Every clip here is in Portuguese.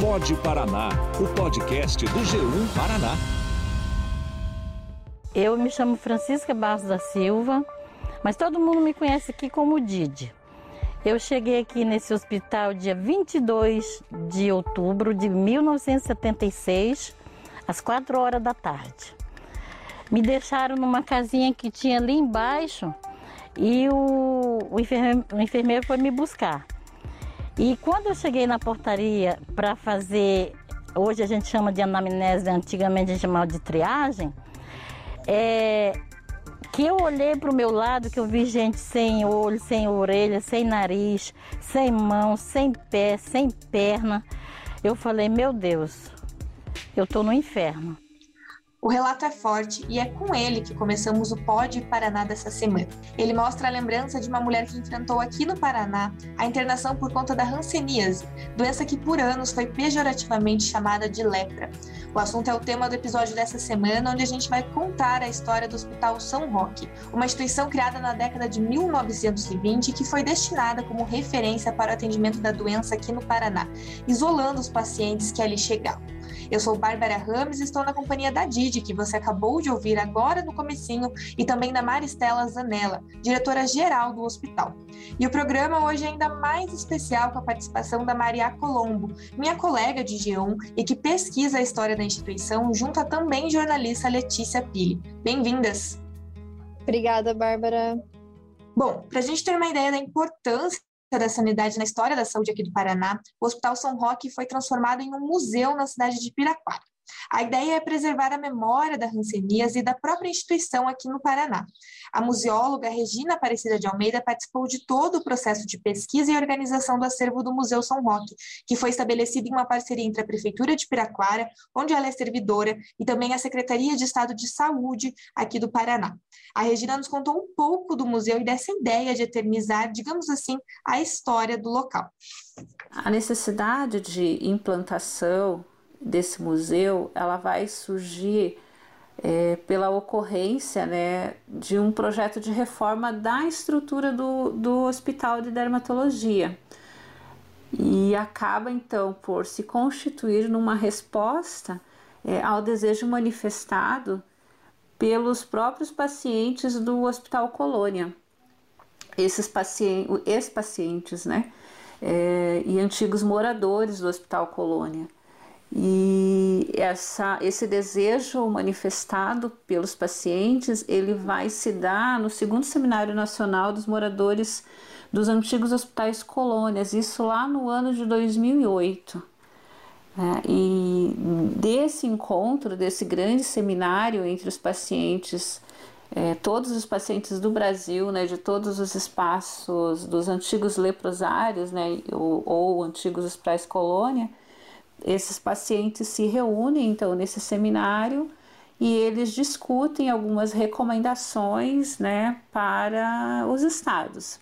Pode Paraná, o podcast do G1 Paraná. Eu me chamo Francisca Barros da Silva, mas todo mundo me conhece aqui como Didi. Eu cheguei aqui nesse hospital dia 22 de outubro de 1976, às 4 horas da tarde. Me deixaram numa casinha que tinha ali embaixo e o, o, o enfermeiro foi me buscar. E quando eu cheguei na portaria para fazer, hoje a gente chama de anamnese, antigamente a gente chamava de triagem, é, que eu olhei para o meu lado, que eu vi gente sem olho, sem orelha, sem nariz, sem mão, sem pé, sem perna. Eu falei, meu Deus, eu estou no inferno. O relato é forte e é com ele que começamos o Pod Paraná dessa semana. Ele mostra a lembrança de uma mulher que enfrentou aqui no Paraná a internação por conta da hanseníase, doença que por anos foi pejorativamente chamada de lepra. O assunto é o tema do episódio dessa semana, onde a gente vai contar a história do Hospital São Roque, uma instituição criada na década de 1920 que foi destinada como referência para o atendimento da doença aqui no Paraná, isolando os pacientes que ali chegavam. Eu sou Bárbara Rames e estou na companhia da Didi, que você acabou de ouvir agora no comecinho, e também da Maristela Zanella, diretora-geral do hospital. E o programa hoje é ainda mais especial com a participação da Maria Colombo, minha colega de G1 e que pesquisa a história da instituição, junto a também jornalista Letícia Pili. Bem-vindas! Obrigada, Bárbara. Bom, para a gente ter uma ideia da importância da sanidade na história da saúde aqui do Paraná, o Hospital São Roque foi transformado em um museu na cidade de Piraquara. A ideia é preservar a memória da Hanseníase e da própria instituição aqui no Paraná. A museóloga Regina Aparecida de Almeida participou de todo o processo de pesquisa e organização do acervo do Museu São Roque, que foi estabelecido em uma parceria entre a Prefeitura de Piraquara, onde ela é servidora, e também a Secretaria de Estado de Saúde aqui do Paraná. A Regina nos contou um pouco do museu e dessa ideia de eternizar, digamos assim, a história do local. A necessidade de implantação desse museu, ela vai surgir é, pela ocorrência né, de um projeto de reforma da estrutura do, do Hospital de Dermatologia. E acaba então por se constituir numa resposta é, ao desejo manifestado pelos próprios pacientes do Hospital Colônia. Esses pacientes, ex-pacientes, né? É, e antigos moradores do Hospital Colônia. E essa, esse desejo manifestado pelos pacientes, ele vai se dar no segundo Seminário Nacional dos Moradores dos Antigos Hospitais Colônias, isso lá no ano de 2008. Né? E desse encontro, desse grande seminário entre os pacientes, é, todos os pacientes do Brasil, né, de todos os espaços dos antigos leprosários, né, ou, ou antigos hospitais colônia, esses pacientes se reúnem então nesse seminário e eles discutem algumas recomendações né, para os estados,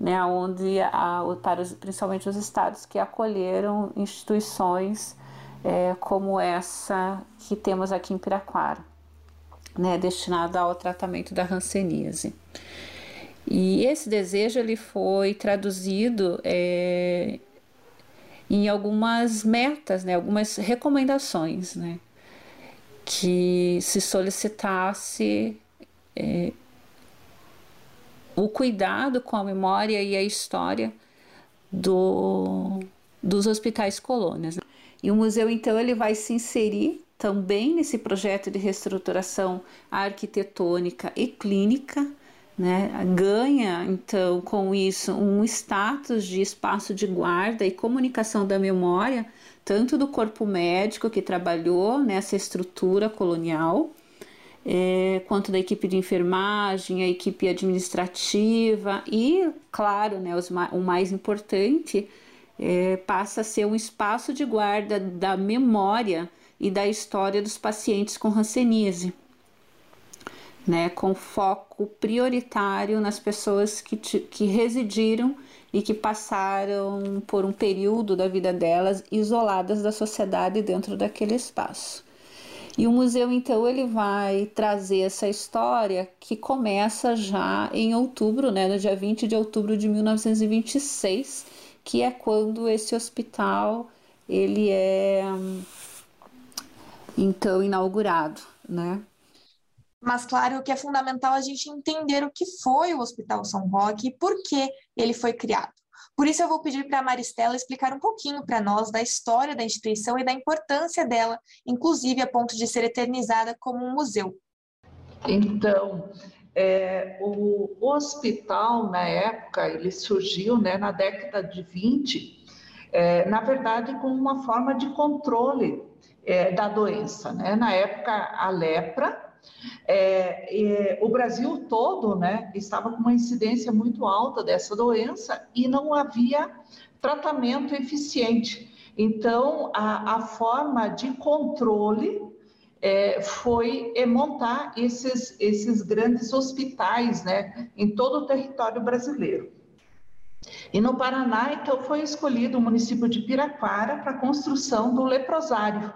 né, onde a, para os, principalmente os estados que acolheram instituições é, como essa que temos aqui em Piraquara, né, destinada ao tratamento da hanseníase. E esse desejo ele foi traduzido é, em algumas metas, né, algumas recomendações, né, que se solicitasse é, o cuidado com a memória e a história do, dos hospitais colônias. Né. E o museu então ele vai se inserir também nesse projeto de reestruturação arquitetônica e clínica né? Ganha então com isso um status de espaço de guarda e comunicação da memória, tanto do corpo médico que trabalhou nessa estrutura colonial, é, quanto da equipe de enfermagem, a equipe administrativa e, claro, né, os, o mais importante, é, passa a ser um espaço de guarda da memória e da história dos pacientes com hanseníase né, com foco prioritário nas pessoas que, que residiram e que passaram por um período da vida delas isoladas da sociedade dentro daquele espaço. E o museu então ele vai trazer essa história que começa já em outubro, né, no dia 20 de outubro de 1926, que é quando esse hospital ele é então inaugurado, né? Mas claro que é fundamental a gente entender o que foi o Hospital São Roque e por que ele foi criado. Por isso eu vou pedir para a Maristela explicar um pouquinho para nós da história da instituição e da importância dela, inclusive a ponto de ser eternizada como um museu. Então, é, o, hospital, na época, ele surgiu né, na década de 20, é, na verdade, como uma forma de controle é, da doença. Né? Na época, a lepra, é, o Brasil todo né, estava com uma incidência muito alta dessa doença e não havia tratamento eficiente. Então, a, a forma de controle é, foi é, montar esses, esses grandes hospitais né, em todo o território brasileiro. E no Paraná, então, foi escolhido o município de Piraquara para a construção do leprosário.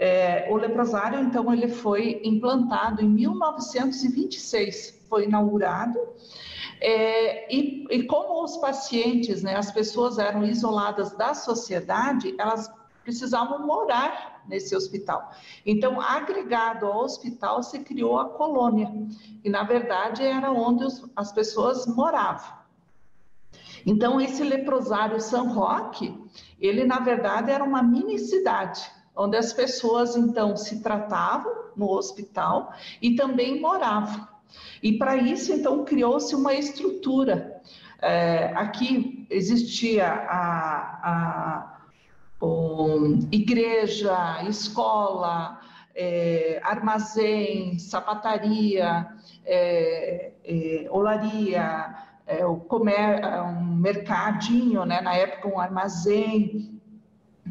É, o leprosário, então, ele foi implantado em 1926, foi inaugurado, é, e, e, como os pacientes, né, as pessoas eram isoladas da sociedade, elas precisavam morar nesse hospital. Então, agregado ao hospital, se criou a colônia, e na verdade era onde os, as pessoas moravam. Então, esse leprosário São Roque, ele na verdade era uma mini cidade onde as pessoas então se tratavam no hospital e também moravam. E para isso então criou-se uma estrutura. É, aqui existia a, a um, igreja, escola, é, armazém, sapataria, é, é olaria, é, o comer, um mercadinho, né? na época um armazém,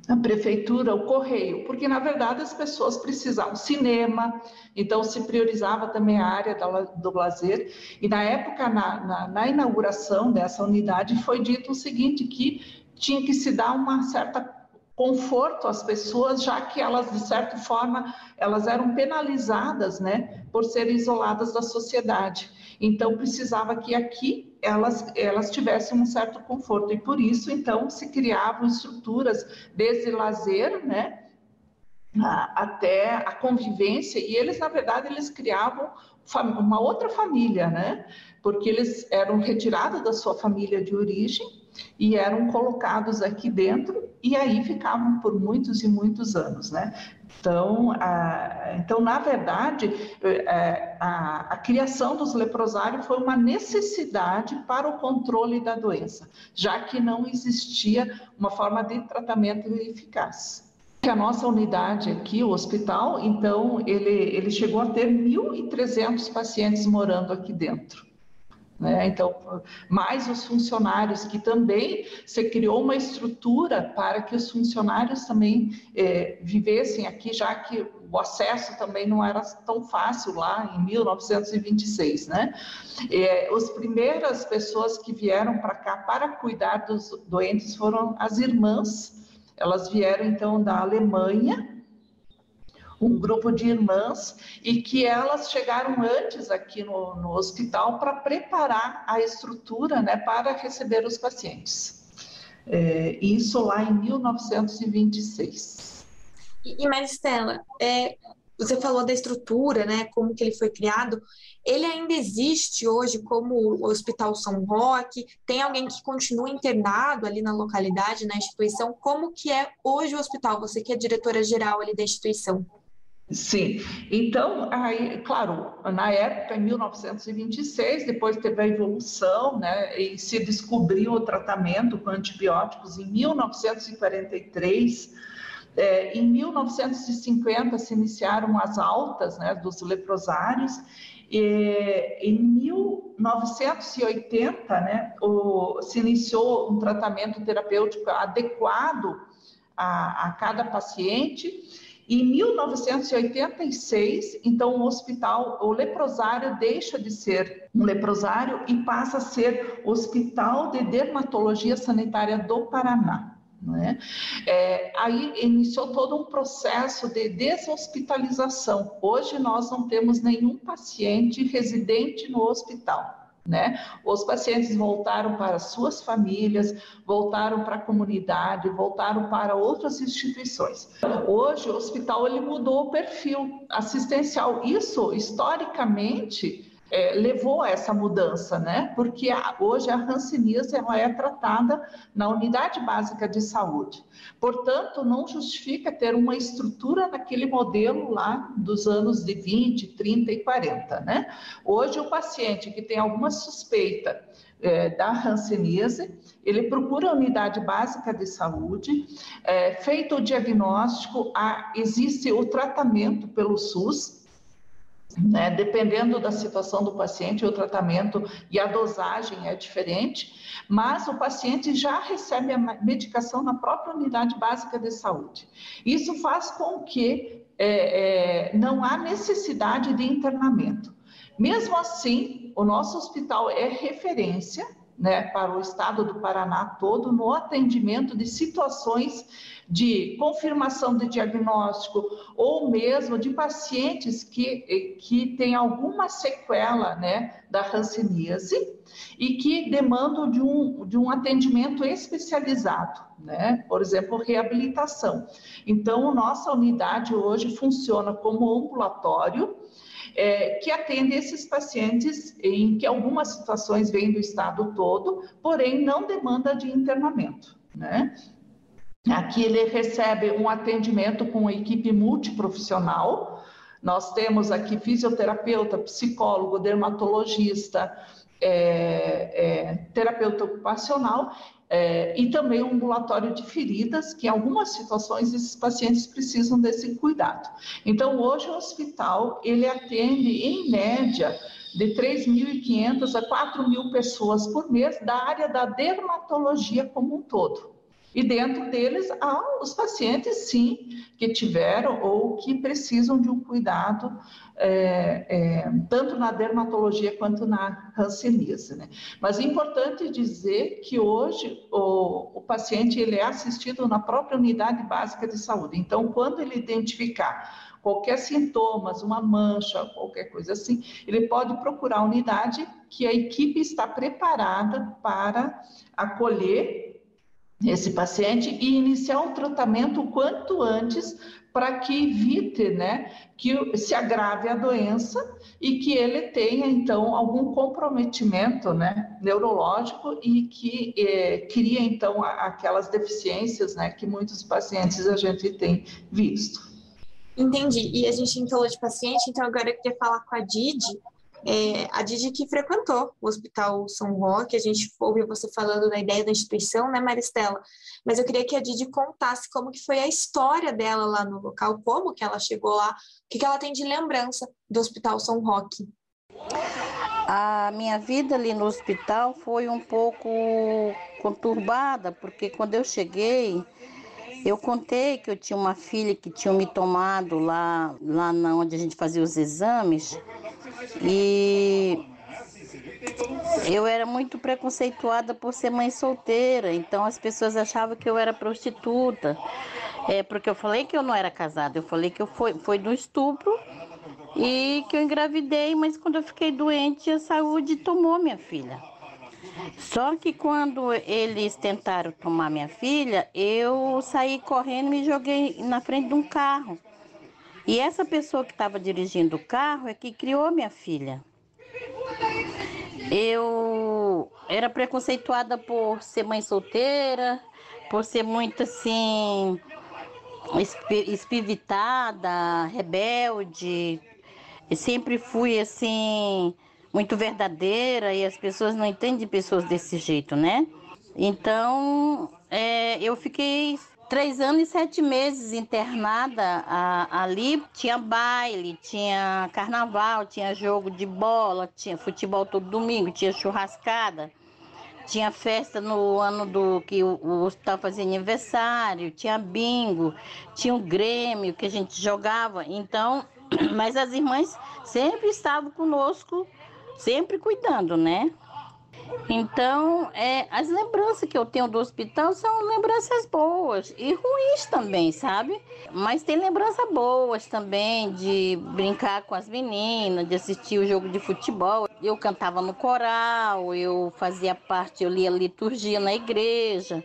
a prefeitura, o correio, porque na verdade as pessoas precisavam cinema, então se priorizava também a área do lazer. E na época, na, na, na inauguração dessa unidade, foi dito o seguinte: que tinha que se dar uma certa conforto às pessoas, já que elas, de certa forma, elas eram penalizadas, né, por serem isoladas da sociedade. Então, precisava que aqui elas, elas tivessem um certo conforto. E por isso, então, se criavam estruturas desde lazer, né, até a convivência. E eles, na verdade, eles criavam uma outra família, né, porque eles eram retirados da sua família de origem e eram colocados aqui dentro e aí ficavam por muitos e muitos anos, né? Então, a, então na verdade, é, a, a, criação dos leprosários foi uma necessidade para o controle da doença, já que não existia uma forma de tratamento eficaz. Que a nossa unidade aqui, o hospital, então, ele, ele chegou a ter 1.300 pacientes morando aqui dentro. Né? Então, mais os funcionários, que também se criou uma estrutura para que os funcionários também é, vivessem aqui, já que o acesso também não era tão fácil lá em 1926, né? É, as primeiras pessoas que vieram para cá para cuidar dos doentes foram as irmãs. Elas vieram então da Alemanha um grupo de irmãs e que elas chegaram antes aqui no, no hospital para preparar a estrutura né, para receber os pacientes. É, isso lá em 1926. E, e Maristela, é, você falou da estrutura, né, como que ele foi criado. Ele ainda existe hoje como o Hospital São Roque? Tem alguém que continua internado ali na localidade, na instituição? Como que é hoje o hospital? Você que é diretora geral ali da instituição. Sim, então, aí, claro, na época, em 1926, depois teve a evolução, né, e se descobriu o tratamento com antibióticos em 1943. É, em 1950 se iniciaram as altas né, dos leprosários, e em 1980 né, o, se iniciou um tratamento terapêutico adequado a, a cada paciente em 1986, então o hospital, o leprosário deixa de ser um leprosário e passa a ser Hospital de Dermatologia Sanitária do Paraná. Né? É, aí iniciou todo um processo de deshospitalização. Hoje nós não temos nenhum paciente residente no hospital. Né? Os pacientes voltaram para suas famílias, voltaram para a comunidade, voltaram para outras instituições. Hoje, o hospital ele mudou o perfil assistencial. Isso, historicamente, é, levou a essa mudança, né? Porque a, hoje a hanseníase ela é tratada na unidade básica de saúde. Portanto, não justifica ter uma estrutura naquele modelo lá dos anos de 20, 30 e 40, né? Hoje o paciente que tem alguma suspeita é, da hanseníase, ele procura a unidade básica de saúde, é, feito o diagnóstico, a, existe o tratamento pelo SUS, né? Dependendo da situação do paciente, o tratamento e a dosagem é diferente, mas o paciente já recebe a medicação na própria unidade básica de saúde. Isso faz com que é, é, não há necessidade de internamento. Mesmo assim, o nosso hospital é referência né, para o estado do Paraná todo no atendimento de situações de confirmação de diagnóstico ou mesmo de pacientes que, que têm alguma sequela né, da hanseníase e que demandam de um, de um atendimento especializado, né? por exemplo, reabilitação. Então, nossa unidade hoje funciona como ambulatório, é, que atende esses pacientes em que algumas situações vêm do estado todo, porém não demanda de internamento. Né? Aqui ele recebe um atendimento com equipe multiprofissional. Nós temos aqui fisioterapeuta, psicólogo, dermatologista, é, é, terapeuta ocupacional é, e também um ambulatório de feridas, que em algumas situações esses pacientes precisam desse cuidado. Então, hoje o hospital, ele atende, em média, de 3.500 a 4.000 pessoas por mês da área da dermatologia como um todo. E dentro deles há os pacientes, sim, que tiveram ou que precisam de um cuidado, é, é, tanto na dermatologia quanto na hanseníase. Né? Mas é importante dizer que hoje o, o paciente ele é assistido na própria unidade básica de saúde. Então, quando ele identificar qualquer sintomas, uma mancha, qualquer coisa assim, ele pode procurar a unidade que a equipe está preparada para acolher esse paciente e iniciar um tratamento o quanto antes para que evite, né, que se agrave a doença e que ele tenha então algum comprometimento, né, neurológico e que eh, cria então aquelas deficiências, né, que muitos pacientes a gente tem visto. Entendi. E a gente falou de paciente, então agora eu queria falar com a Didi é, a Didi que frequentou o Hospital São Roque, a gente ouviu você falando da ideia da instituição, né, Maristela? Mas eu queria que a Didi contasse como que foi a história dela lá no local, como que ela chegou lá, o que, que ela tem de lembrança do Hospital São Roque. A minha vida ali no hospital foi um pouco conturbada, porque quando eu cheguei, eu contei que eu tinha uma filha que tinha me tomado lá, lá onde a gente fazia os exames, e eu era muito preconceituada por ser mãe solteira, então as pessoas achavam que eu era prostituta. É porque eu falei que eu não era casada, eu falei que eu foi, foi do estupro e que eu engravidei, mas quando eu fiquei doente, a saúde tomou minha filha. Só que quando eles tentaram tomar minha filha, eu saí correndo e me joguei na frente de um carro. E essa pessoa que estava dirigindo o carro é que criou minha filha. Eu era preconceituada por ser mãe solteira, por ser muito assim espivitada, rebelde. E sempre fui assim muito verdadeira e as pessoas não entendem pessoas desse jeito, né? Então é, eu fiquei três anos e sete meses internada a, ali. Tinha baile, tinha carnaval, tinha jogo de bola, tinha futebol todo domingo, tinha churrascada, tinha festa no ano do que o, hospital fazia aniversário, tinha bingo, tinha o Grêmio que a gente jogava. Então, mas as irmãs sempre estavam conosco, sempre cuidando, né? Então, é, as lembranças que eu tenho do hospital são lembranças boas e ruins também, sabe? Mas tem lembranças boas também de brincar com as meninas, de assistir o jogo de futebol. Eu cantava no coral, eu fazia parte, eu lia liturgia na igreja.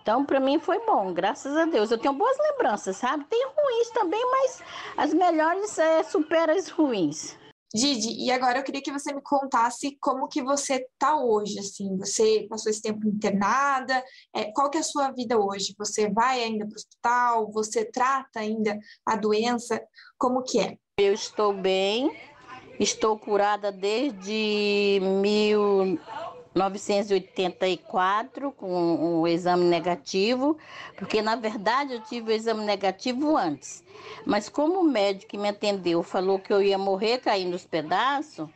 Então, para mim foi bom, graças a Deus. Eu tenho boas lembranças, sabe? Tem ruins também, mas as melhores é, superam as ruins. Didi, e agora eu queria que você me contasse como que você tá hoje, assim, você passou esse tempo internada, é, qual que é a sua vida hoje? Você vai ainda para o hospital? Você trata ainda a doença? Como que é? Eu estou bem, estou curada desde mil, 984 com o exame negativo, porque na verdade eu tive o exame negativo antes. Mas como o médico que me atendeu falou que eu ia morrer caindo nos pedaços,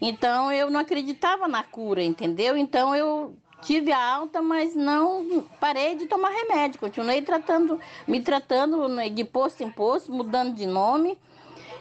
então eu não acreditava na cura, entendeu? Então eu tive a alta, mas não parei de tomar remédio, continuei tratando, me tratando de posto em posto, mudando de nome.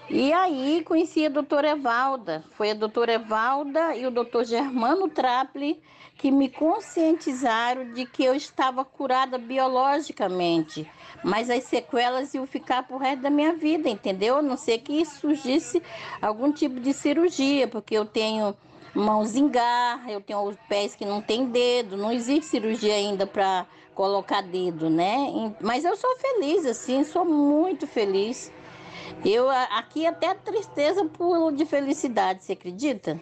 E aí conheci a doutora Evalda. Foi a doutora Evalda e o doutor Germano Trapli que me conscientizaram de que eu estava curada biologicamente, mas as sequelas iam ficar pro resto da minha vida, entendeu? A não ser que surgisse algum tipo de cirurgia, porque eu tenho mãos em garra, eu tenho os pés que não tem dedo, não existe cirurgia ainda para colocar dedo, né? Mas eu sou feliz assim, sou muito feliz. Eu aqui até tristeza pulo de felicidade, você acredita?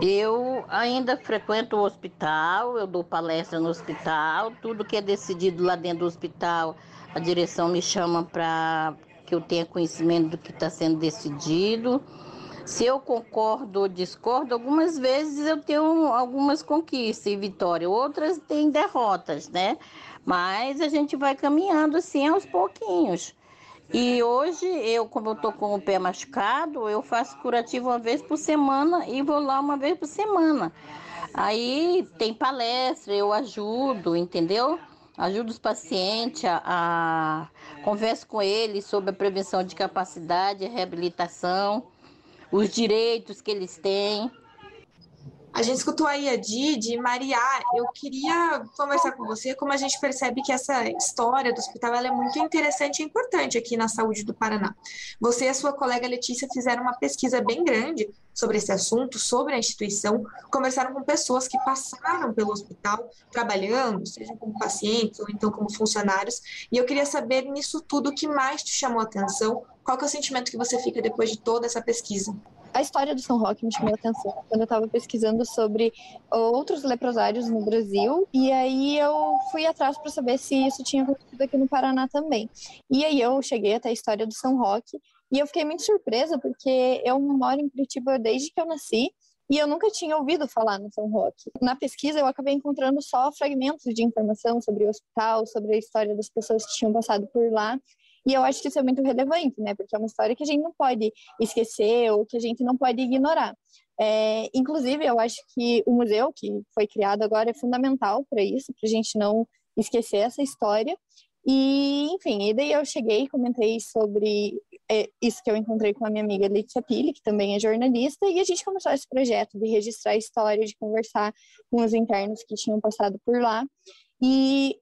Eu ainda frequento o hospital, eu dou palestra no hospital, tudo que é decidido lá dentro do hospital, a direção me chama para que eu tenha conhecimento do que está sendo decidido. Se eu concordo ou discordo, algumas vezes eu tenho algumas conquistas e vitórias, outras têm derrotas, né? Mas a gente vai caminhando assim aos pouquinhos. E hoje, eu, como eu tô com o pé machucado, eu faço curativo uma vez por semana e vou lá uma vez por semana. Aí tem palestra, eu ajudo, entendeu? Ajudo os pacientes a, a converso com eles sobre a prevenção de capacidade, reabilitação, os direitos que eles têm. A gente escutou aí a Didi, Maria, eu queria conversar com você como a gente percebe que essa história do hospital é muito interessante e importante aqui na saúde do Paraná. Você e a sua colega Letícia fizeram uma pesquisa bem grande sobre esse assunto, sobre a instituição, conversaram com pessoas que passaram pelo hospital trabalhando, seja como pacientes ou então como funcionários, e eu queria saber nisso tudo o que mais te chamou a atenção, qual é o sentimento que você fica depois de toda essa pesquisa? A história do São Roque me chamou a atenção quando eu estava pesquisando sobre outros leprosários no Brasil. E aí eu fui atrás para saber se isso tinha acontecido aqui no Paraná também. E aí eu cheguei até a história do São Roque e eu fiquei muito surpresa porque eu moro em Curitiba desde que eu nasci. E eu nunca tinha ouvido falar no São Roque. Na pesquisa, eu acabei encontrando só fragmentos de informação sobre o hospital, sobre a história das pessoas que tinham passado por lá. E eu acho que isso é muito relevante, né? Porque é uma história que a gente não pode esquecer ou que a gente não pode ignorar. É, inclusive, eu acho que o museu que foi criado agora é fundamental para isso, para a gente não esquecer essa história. E, enfim, e daí eu cheguei e comentei sobre é, isso que eu encontrei com a minha amiga Letícia Pili, que também é jornalista, e a gente começou esse projeto de registrar a história, de conversar com os internos que tinham passado por lá. E,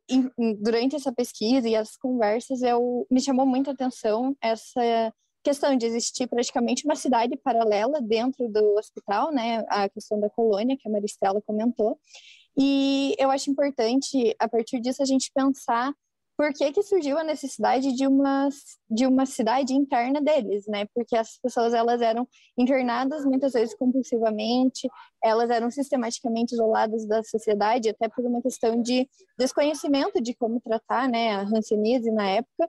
durante essa pesquisa e as conversas, eu me chamou muito a atenção essa questão de existir praticamente uma cidade paralela dentro do hospital, né? A questão da colônia que a Maristela comentou. E eu acho importante, a partir disso, a gente pensar por que, que surgiu a necessidade de uma, de uma cidade interna deles, né? Porque as pessoas elas eram internadas muitas vezes compulsivamente, elas eram sistematicamente isoladas da sociedade, até por uma questão de desconhecimento de como tratar, né, a hanseníase na época.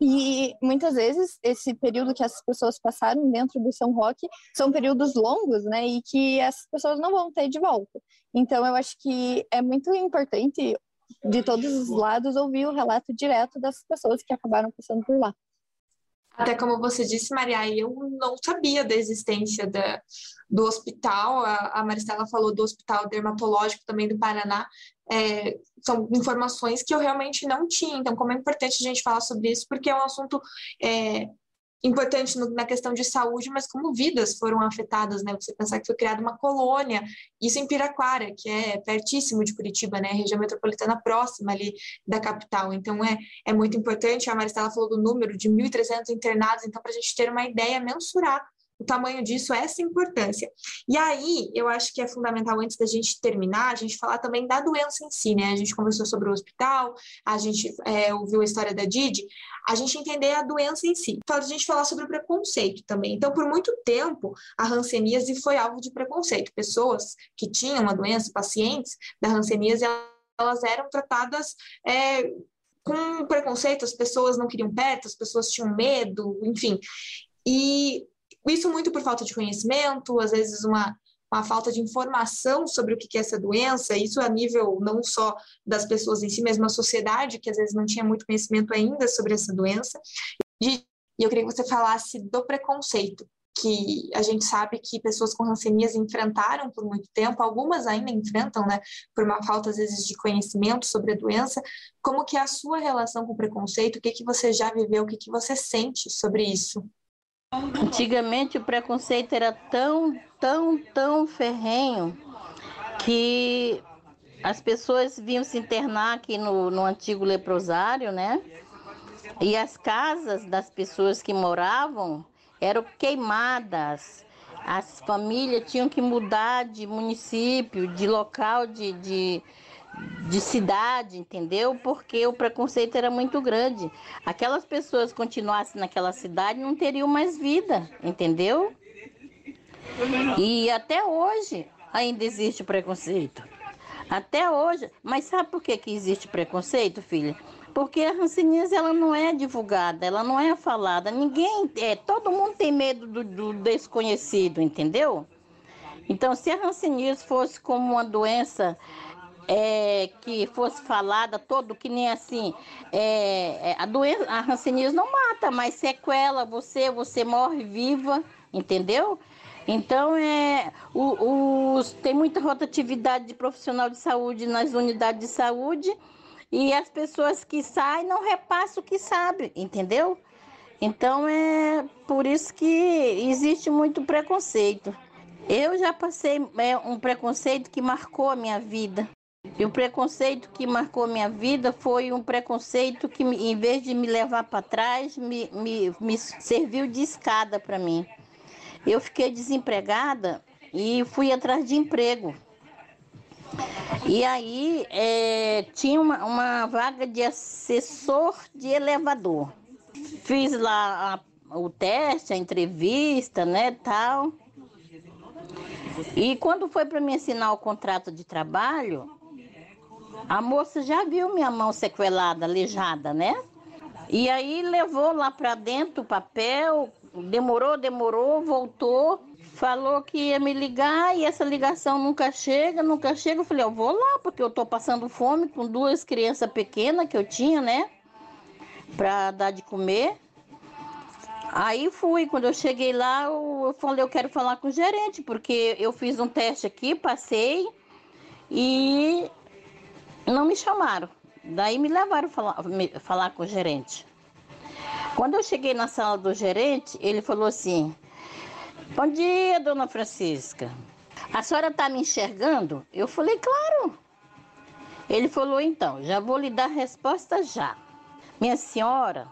E muitas vezes esse período que as pessoas passaram dentro do São Roque são períodos longos, né, e que as pessoas não vão ter de volta. Então eu acho que é muito importante de todos os lados ouvir o relato direto das pessoas que acabaram passando por lá. Até como você disse, Maria, eu não sabia da existência da, do hospital. A, a Maristela falou do Hospital Dermatológico também do Paraná. É, são informações que eu realmente não tinha. Então, como é importante a gente falar sobre isso, porque é um assunto é, importante no, na questão de saúde, mas como vidas foram afetadas, né? Você pensar que foi criada uma colônia, isso em Piraquara, que é pertíssimo de Curitiba, né? Região metropolitana próxima ali da capital. Então é, é muito importante. A Maristela falou do número de 1.300 internados, então para a gente ter uma ideia, mensurar o tamanho disso, essa importância. E aí, eu acho que é fundamental, antes da gente terminar, a gente falar também da doença em si, né? A gente conversou sobre o hospital, a gente é, ouviu a história da Didi, a gente entender a doença em si. Então, a gente falar sobre o preconceito também. Então, por muito tempo, a hanseníase foi alvo de preconceito. Pessoas que tinham a doença, pacientes da hanseníase, elas eram tratadas é, com preconceito, as pessoas não queriam perto, as pessoas tinham medo, enfim. E isso muito por falta de conhecimento, às vezes uma, uma falta de informação sobre o que é essa doença, isso a nível não só das pessoas em si, mas uma sociedade que às vezes não tinha muito conhecimento ainda sobre essa doença. E eu queria que você falasse do preconceito, que a gente sabe que pessoas com rancenias enfrentaram por muito tempo, algumas ainda enfrentam, né, por uma falta às vezes de conhecimento sobre a doença. Como que é a sua relação com o preconceito? O que que você já viveu? O que que você sente sobre isso? Antigamente o preconceito era tão, tão, tão ferrenho que as pessoas vinham se internar aqui no, no antigo leprosário, né? E as casas das pessoas que moravam eram queimadas. As famílias tinham que mudar de município, de local de, de de cidade, entendeu? Porque o preconceito era muito grande. Aquelas pessoas continuassem naquela cidade não teriam mais vida, entendeu? E até hoje ainda existe preconceito. Até hoje. Mas sabe por que, que existe preconceito, filha? Porque a ranceníase ela não é divulgada, ela não é falada. Ninguém, é, todo mundo tem medo do, do desconhecido, entendeu? Então, se a ranceníase fosse como uma doença é, que fosse falada todo, que nem assim, é, é a doença, a ranceníase não mata, mas sequela você, você morre viva, entendeu? Então, é, o, os, tem muita rotatividade de profissional de saúde nas unidades de saúde e as pessoas que saem não repassam o que sabem, entendeu? Então, é por isso que existe muito preconceito. Eu já passei é, um preconceito que marcou a minha vida. E o preconceito que marcou minha vida foi um preconceito que, em vez de me levar para trás, me, me, me serviu de escada para mim. Eu fiquei desempregada e fui atrás de emprego. E aí é, tinha uma, uma, vaga de assessor de elevador. Fiz lá a, o teste, a entrevista, né, tal. E quando foi para me assinar o contrato de trabalho, a moça já viu minha mão sequelada, aleijada, né? E aí levou lá para dentro o papel, demorou, demorou, voltou, falou que ia me ligar e essa ligação nunca chega, nunca chega. Eu falei, eu vou lá, porque eu tô passando fome com duas crianças pequenas que eu tinha, né? Pra dar de comer. Aí fui, quando eu cheguei lá, eu falei, eu quero falar com o gerente, porque eu fiz um teste aqui, passei e não me chamaram. Daí me levaram falar, me, falar com o gerente. Quando eu cheguei na sala do gerente, ele falou assim: Bom dia, dona Francisca. A senhora está me enxergando? Eu falei, claro. Ele falou, então, já vou lhe dar a resposta já. Minha senhora,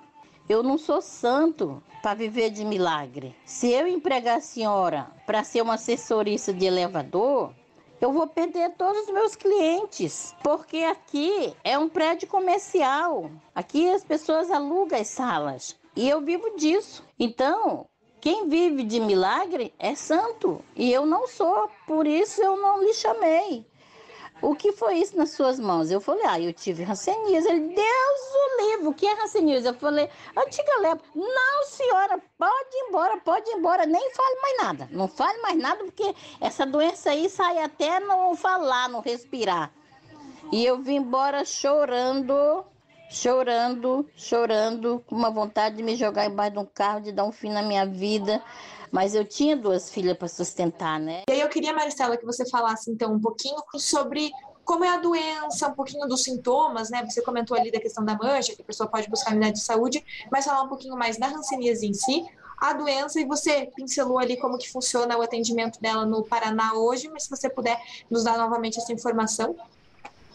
eu não sou santo para viver de milagre. Se eu empregar a senhora para ser uma assessorista de elevador, eu vou perder todos os meus clientes, porque aqui é um prédio comercial. Aqui as pessoas alugam as salas e eu vivo disso. Então, quem vive de milagre é santo e eu não sou, por isso eu não lhe chamei. O que foi isso nas suas mãos? Eu falei, ah, eu tive ranceníase. Ele, Deus o livre, o que é ranceníase? Eu falei, antiga lepra. Não, senhora, pode ir embora, pode ir embora, nem fale mais nada. Não fale mais nada, porque essa doença aí sai até não falar, não respirar. E eu vim embora chorando, chorando, chorando, com uma vontade de me jogar embaixo de um carro, de dar um fim na minha vida. Mas eu tinha duas filhas para sustentar, né? E aí eu queria, Maristela, que você falasse então um pouquinho sobre como é a doença, um pouquinho dos sintomas, né? Você comentou ali da questão da mancha, que a pessoa pode buscar unidade de saúde, mas falar um pouquinho mais da hanseníase em si, a doença, e você pincelou ali como que funciona o atendimento dela no Paraná hoje, mas se você puder nos dar novamente essa informação.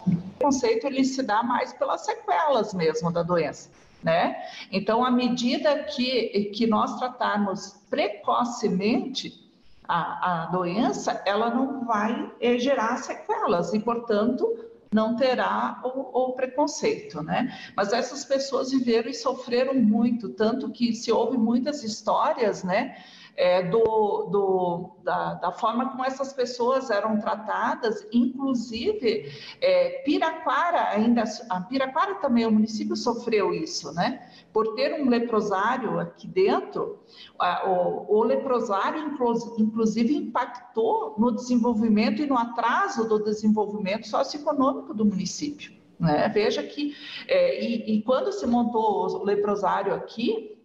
O conceito ele se dá mais pelas sequelas mesmo da doença. Né? Então, à medida que, que nós tratarmos precocemente a, a doença, ela não vai eh, gerar sequelas e, portanto, não terá o, o, preconceito, né? Mas essas pessoas viveram e sofreram muito, tanto que se ouve muitas histórias, né? É, do, do da, da, forma como essas pessoas eram tratadas, inclusive é, Piraquara ainda, a Piraquara também, o município sofreu isso, né? Por ter um leprosário aqui dentro, a, o, o leprosário inclusive impactou no desenvolvimento e no atraso do desenvolvimento socioeconômico do município. Né? Veja que, é, e, e quando se montou o leprosário aqui,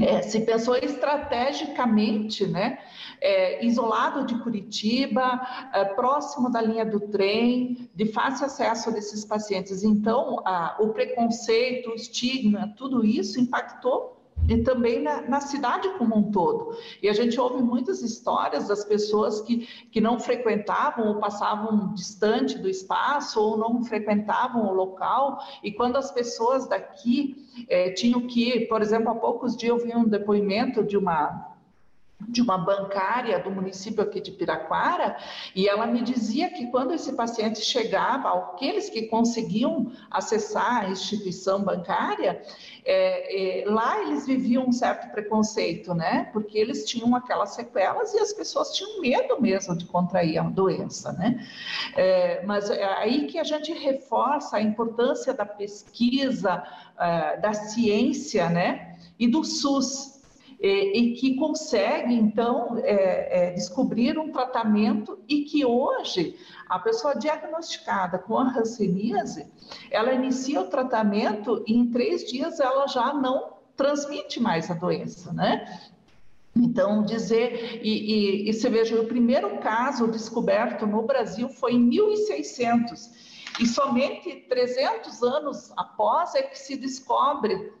é, se pensou estrategicamente, né, é, isolado de Curitiba, é, próximo da linha do trem, de fácil acesso desses pacientes. Então, a, o preconceito, o estigma, tudo isso impactou e também na, na, cidade como um todo. E a gente ouve muitas histórias das pessoas que, que não frequentavam ou passavam distante do espaço ou não frequentavam o local, e quando as pessoas daqui é, tinham que, por exemplo, há poucos dias eu vi um depoimento de uma de uma bancária do município aqui de Piraquara, e ela me dizia que quando esse paciente chegava, aqueles que conseguiam acessar a instituição bancária, é, é, lá eles viviam um certo preconceito, né? Porque eles tinham aquelas sequelas e as pessoas tinham medo mesmo de contrair a doença, né? É, mas é aí que a gente reforça a importância da pesquisa, é, da ciência, né? E do SUS, e, e que consegue, então, é, é, descobrir um tratamento e que hoje a pessoa diagnosticada com a hanseníase, ela inicia o tratamento e em três dias ela já não transmite mais a doença, né? Então, dizer, e, e, e você veja, o primeiro caso descoberto no Brasil foi em 1600, e somente 300 anos após é que se descobre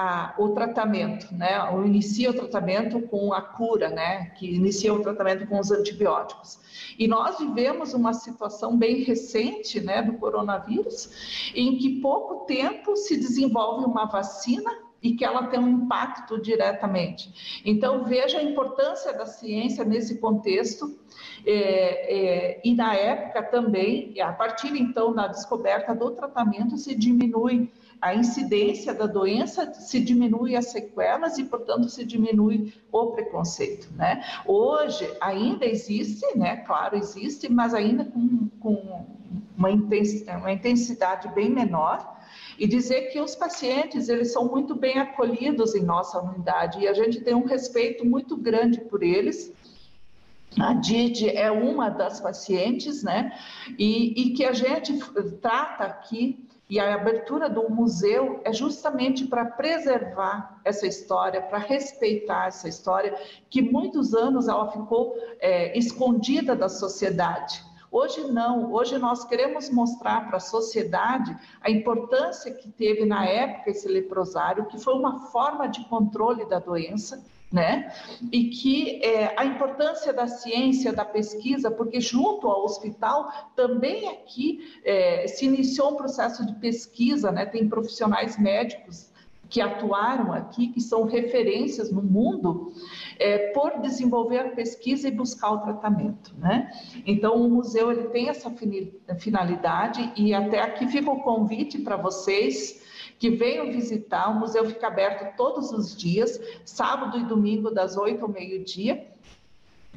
a, o tratamento, né? O inicia o tratamento com a cura, né? Que inicia o tratamento com os antibióticos. E nós vivemos uma situação bem recente, né, do coronavírus, em que pouco tempo se desenvolve uma vacina e que ela tem um impacto diretamente. Então, veja a importância da ciência nesse contexto, é, é, e na época também, a partir então da descoberta do tratamento, se diminui a incidência da doença, se diminui as sequelas e, portanto, se diminui o preconceito, né? Hoje ainda existe, né? Claro, existe, mas ainda com, com uma, intensidade, uma intensidade bem menor, e dizer que os pacientes eles são muito bem acolhidos em nossa unidade e a gente tem um respeito muito grande por eles. A Didi é uma das pacientes, né? E, e que a gente trata aqui e a abertura do museu é justamente para preservar essa história, para respeitar essa história, que muitos anos ela ficou é, escondida da sociedade. Hoje não, hoje nós queremos mostrar para a sociedade a importância que teve na época esse leprosário, que foi uma forma de controle da doença, né? E que é, a importância da ciência, da pesquisa, porque junto ao hospital também aqui é, se iniciou um processo de pesquisa, né? Tem profissionais médicos que atuaram aqui, que são referências no mundo, é, por desenvolver a pesquisa e buscar o tratamento, né? Então, o museu ele tem essa finalidade e até aqui fica o convite para vocês que venham visitar. O museu fica aberto todos os dias, sábado e domingo, das 8 ao meio-dia.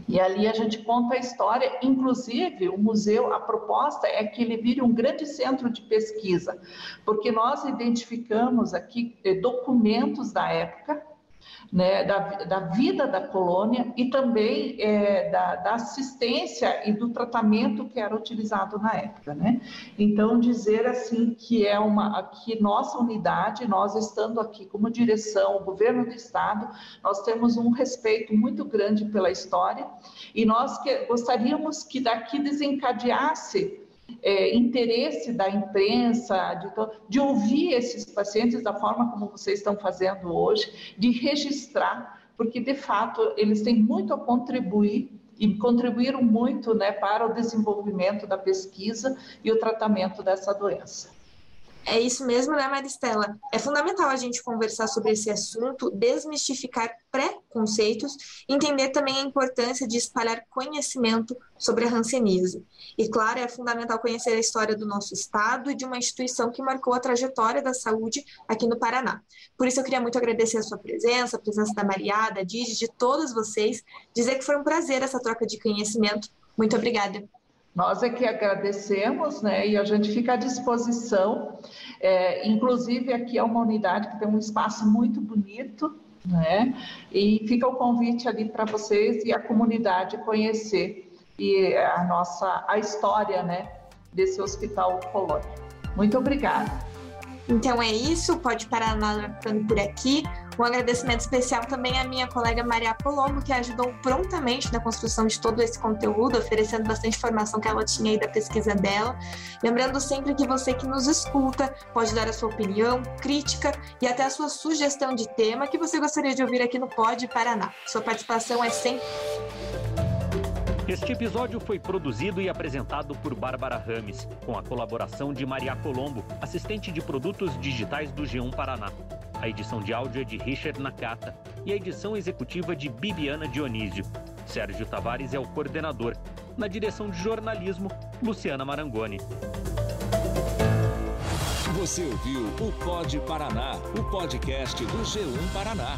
E ali a gente conta a história, inclusive o museu, a proposta é que ele vire um grande centro de pesquisa, porque nós identificamos aqui eh, documentos da época, né, da, da, vida da colônia e também é, da, da, assistência e do tratamento que era utilizado na época, né? Então dizer assim que é uma que nossa unidade, nós estando aqui como direção, o governo do estado, nós temos um respeito muito grande pela história e nós que, gostaríamos que daqui desencadeasse é, interesse da imprensa, de, de ouvir esses pacientes da forma como vocês estão fazendo hoje, de registrar, porque de fato eles têm muito a contribuir e contribuíram muito né, para o desenvolvimento da pesquisa e o tratamento dessa doença. É isso mesmo, né, Maristela? É fundamental a gente conversar sobre esse assunto, desmistificar preconceitos, entender também a importância de espalhar conhecimento sobre a hanseníase. E, claro, é fundamental conhecer a história do nosso estado e de uma instituição que marcou a trajetória da saúde aqui no Paraná. Por isso, eu queria muito agradecer a sua presença, a presença da Maria, da Didi, de todos vocês, dizer que foi um prazer essa troca de conhecimento. Muito obrigada. Nós é que agradecemos, né? E a gente fica à disposição. É, inclusive, aqui é uma unidade que tem um espaço muito bonito, né? E fica o convite ali para vocês e a comunidade conhecer e a nossa a história, né? Desse hospital oncológico. Muito obrigada. Então é isso, pode parar ficando por aqui. Um agradecimento especial também à minha colega Maria Colombo, que ajudou prontamente na construção de todo esse conteúdo, oferecendo bastante informação que ela tinha aí da pesquisa dela. Lembrando sempre que você que nos escuta pode dar a sua opinião, crítica e até a sua sugestão de tema que você gostaria de ouvir aqui no Pod Paraná. Sua participação é sempre este episódio foi produzido e apresentado por Bárbara Rames, com a colaboração de Maria Colombo, assistente de produtos digitais do G1 Paraná. A edição de áudio é de Richard Nakata e a edição executiva de Bibiana Dionísio. Sérgio Tavares é o coordenador. Na direção de jornalismo, Luciana Marangoni. Você ouviu o Pod Paraná, o podcast do G1 Paraná.